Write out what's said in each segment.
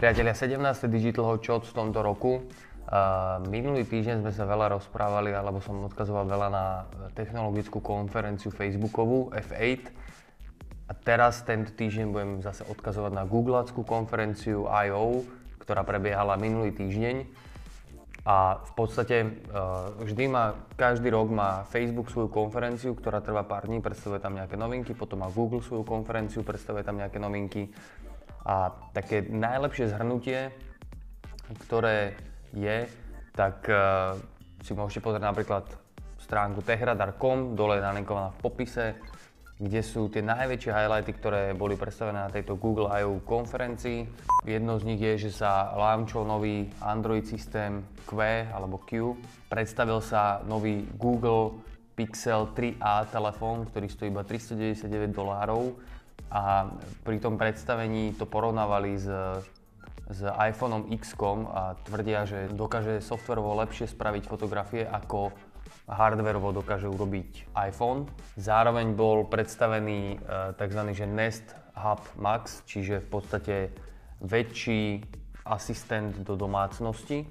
Priatelia, 17. Digital Hot Shot v tomto roku. Uh, minulý týždeň sme sa veľa rozprávali, alebo som odkazoval veľa na technologickú konferenciu Facebookovú F8. A teraz tento týždeň budem zase odkazovať na Googleackú konferenciu I.O., ktorá prebiehala minulý týždeň. A v podstate uh, vždy má, každý rok má Facebook svoju konferenciu, ktorá trvá pár dní, predstavuje tam nejaké novinky, potom má Google svoju konferenciu, predstavuje tam nejaké novinky a také najlepšie zhrnutie, ktoré je, tak uh, si môžete pozrieť napríklad stránku tehradar.com, dole je nalinkovaná v popise, kde sú tie najväčšie highlighty, ktoré boli predstavené na tejto Google I.O. konferencii. Jedno z nich je, že sa launchol nový Android systém Q alebo Q. Predstavil sa nový Google Pixel 3a telefón, ktorý stojí iba 399 dolárov a pri tom predstavení to porovnávali s, s iPhoneom X a tvrdia, že dokáže softverovo lepšie spraviť fotografie ako hardverovo dokáže urobiť iPhone. Zároveň bol predstavený e, tzv. Že Nest Hub Max, čiže v podstate väčší asistent do domácnosti.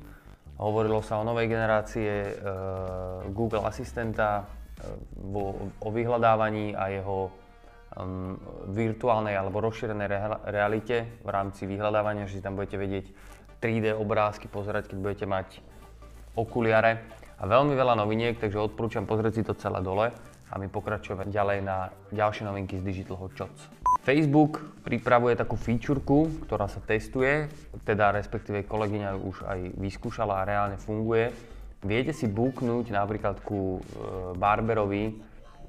Hovorilo sa o novej generácie e, Google asistenta, e, o vyhľadávaní a jeho virtuálnej alebo rozšírenej re- realite v rámci vyhľadávania, že si tam budete vedieť 3D obrázky pozerať, keď budete mať okuliare a veľmi veľa noviniek, takže odporúčam pozrieť si to celé dole a my pokračujeme ďalej na ďalšie novinky z Digital Hot Shots. Facebook pripravuje takú featureku, ktorá sa testuje, teda respektíve kolegyňa už aj vyskúšala a reálne funguje. Viete si booknúť napríklad ku e, barberovi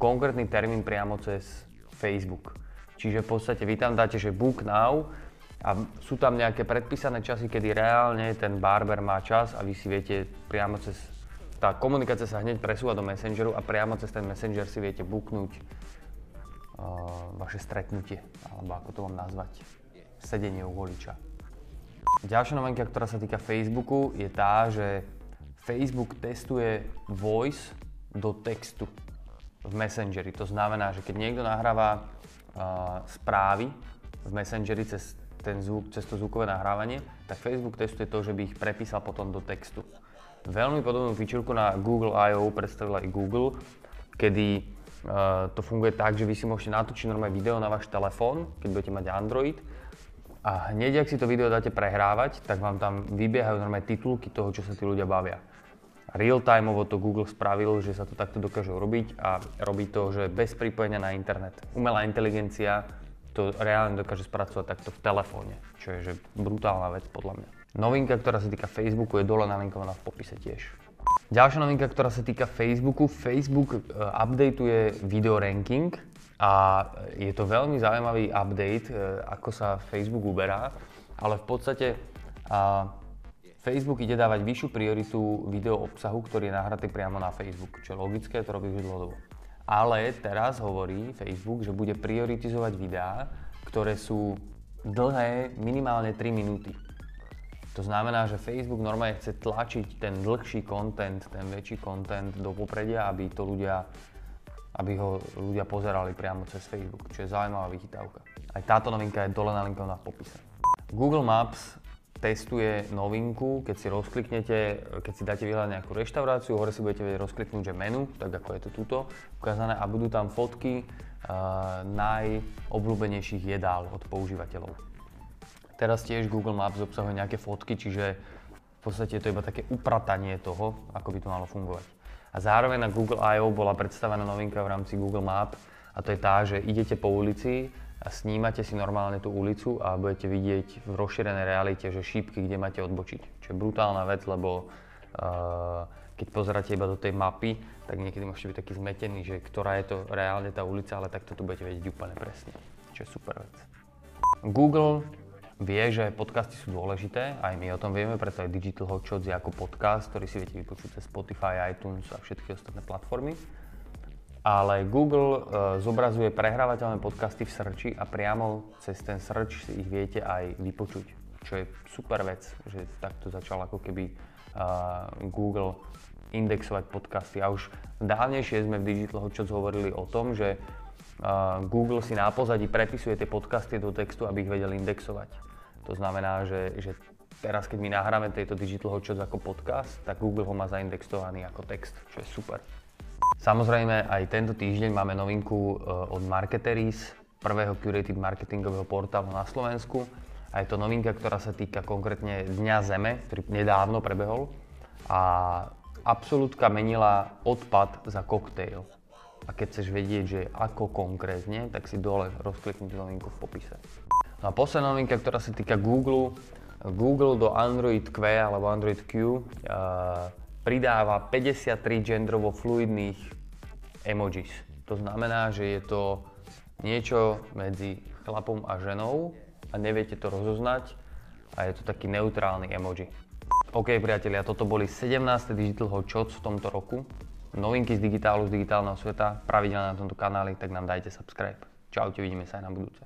konkrétny termín priamo cez Facebook. Čiže v podstate vy tam dáte, že book now a sú tam nejaké predpísané časy, kedy reálne ten barber má čas a vy si viete priamo cez... Tá komunikácia sa hneď presúva do Messengeru a priamo cez ten Messenger si viete booknúť uh, vaše stretnutie, alebo ako to mám nazvať, sedenie u voliča. Ďalšia novinka, ktorá sa týka Facebooku, je tá, že Facebook testuje voice do textu v Messengeri. To znamená, že keď niekto nahráva uh, správy v Messengeri cez, ten zvuk, cez to zvukové nahrávanie, tak Facebook testuje to, že by ich prepísal potom do textu. Veľmi podobnú featurku na Google I.O. predstavila aj Google, kedy uh, to funguje tak, že vy si môžete natočiť normálne video na váš telefón, keď budete mať Android a hneď, ak si to video dáte prehrávať, tak vám tam vybiehajú normálne titulky toho, čo sa tí ľudia bavia real-timeovo to Google spravil, že sa to takto dokáže robiť a robí to, že bez pripojenia na internet. Umelá inteligencia to reálne dokáže spracovať takto v telefóne, čo je že brutálna vec podľa mňa. Novinka, ktorá sa týka Facebooku, je dole nalinkovaná v popise tiež. Ďalšia novinka, ktorá sa týka Facebooku, Facebook uh, updateuje video ranking a je to veľmi zaujímavý update, uh, ako sa Facebook uberá, ale v podstate uh, Facebook ide dávať vyššiu prioritu video obsahu, ktorý je nahratý priamo na Facebook, čo je logické, to robí už dlhodobo. Ale teraz hovorí Facebook, že bude prioritizovať videá, ktoré sú dlhé minimálne 3 minúty. To znamená, že Facebook normálne chce tlačiť ten dlhší content, ten väčší content do popredia, aby to ľudia, aby ho ľudia pozerali priamo cez Facebook, čo je zaujímavá vychytávka. Aj táto novinka je dole nalinkovaná v popise. Google Maps testuje novinku, keď si rozkliknete, keď si dáte vyhľadať nejakú reštauráciu, hore si budete vedieť rozkliknúť, že menu, tak ako je to tuto ukázané a budú tam fotky uh, najobľúbenejších jedál od používateľov. Teraz tiež Google Maps obsahuje nejaké fotky, čiže v podstate je to iba také upratanie toho, ako by to malo fungovať. A zároveň na Google I.O. bola predstavená novinka v rámci Google Map a to je tá, že idete po ulici snímate si normálne tú ulicu a budete vidieť v rozšírenej realite, že šípky, kde máte odbočiť. Čo je brutálna vec, lebo uh, keď pozeráte iba do tej mapy, tak niekedy môžete byť taký zmetený, že ktorá je to reálne tá ulica, ale takto tu budete vedieť úplne presne. Čo je super vec. Google vie, že podcasty sú dôležité, aj my o tom vieme, preto aj Digital Hot Shots je ako podcast, ktorý si viete vypočuť cez Spotify, iTunes a všetky ostatné platformy ale Google uh, zobrazuje prehrávateľné podcasty v searchi a priamo cez ten search si ich viete aj vypočuť, čo je super vec, že takto začal ako keby uh, Google indexovať podcasty. A už dávnejšie sme v Digital Hotshots hovorili o tom, že uh, Google si na pozadí prepisuje tie podcasty do textu, aby ich vedel indexovať. To znamená, že, že teraz, keď my nahráme tejto Digital Hot Shots ako podcast, tak Google ho má zaindexovaný ako text, čo je super. Samozrejme, aj tento týždeň máme novinku eh, od Marketeries, prvého curated marketingového portálu na Slovensku. A je to novinka, ktorá sa týka konkrétne Dňa Zeme, ktorý nedávno prebehol. A absolútka menila odpad za koktejl. A keď chceš vedieť, že ako konkrétne, tak si dole rozkliknite novinku v popise. No a posledná novinka, ktorá sa týka Google, Google do Android Q alebo Android Q uh, pridáva 53 gendrovo fluidných emojis. To znamená, že je to niečo medzi chlapom a ženou a neviete to rozoznať a je to taký neutrálny emoji. OK priatelia, toto boli 17. Digital Hot Shots v tomto roku. Novinky z digitálu, z digitálneho sveta, pravidelne na tomto kanáli, tak nám dajte subscribe. Čaute, vidíme sa aj na budúce.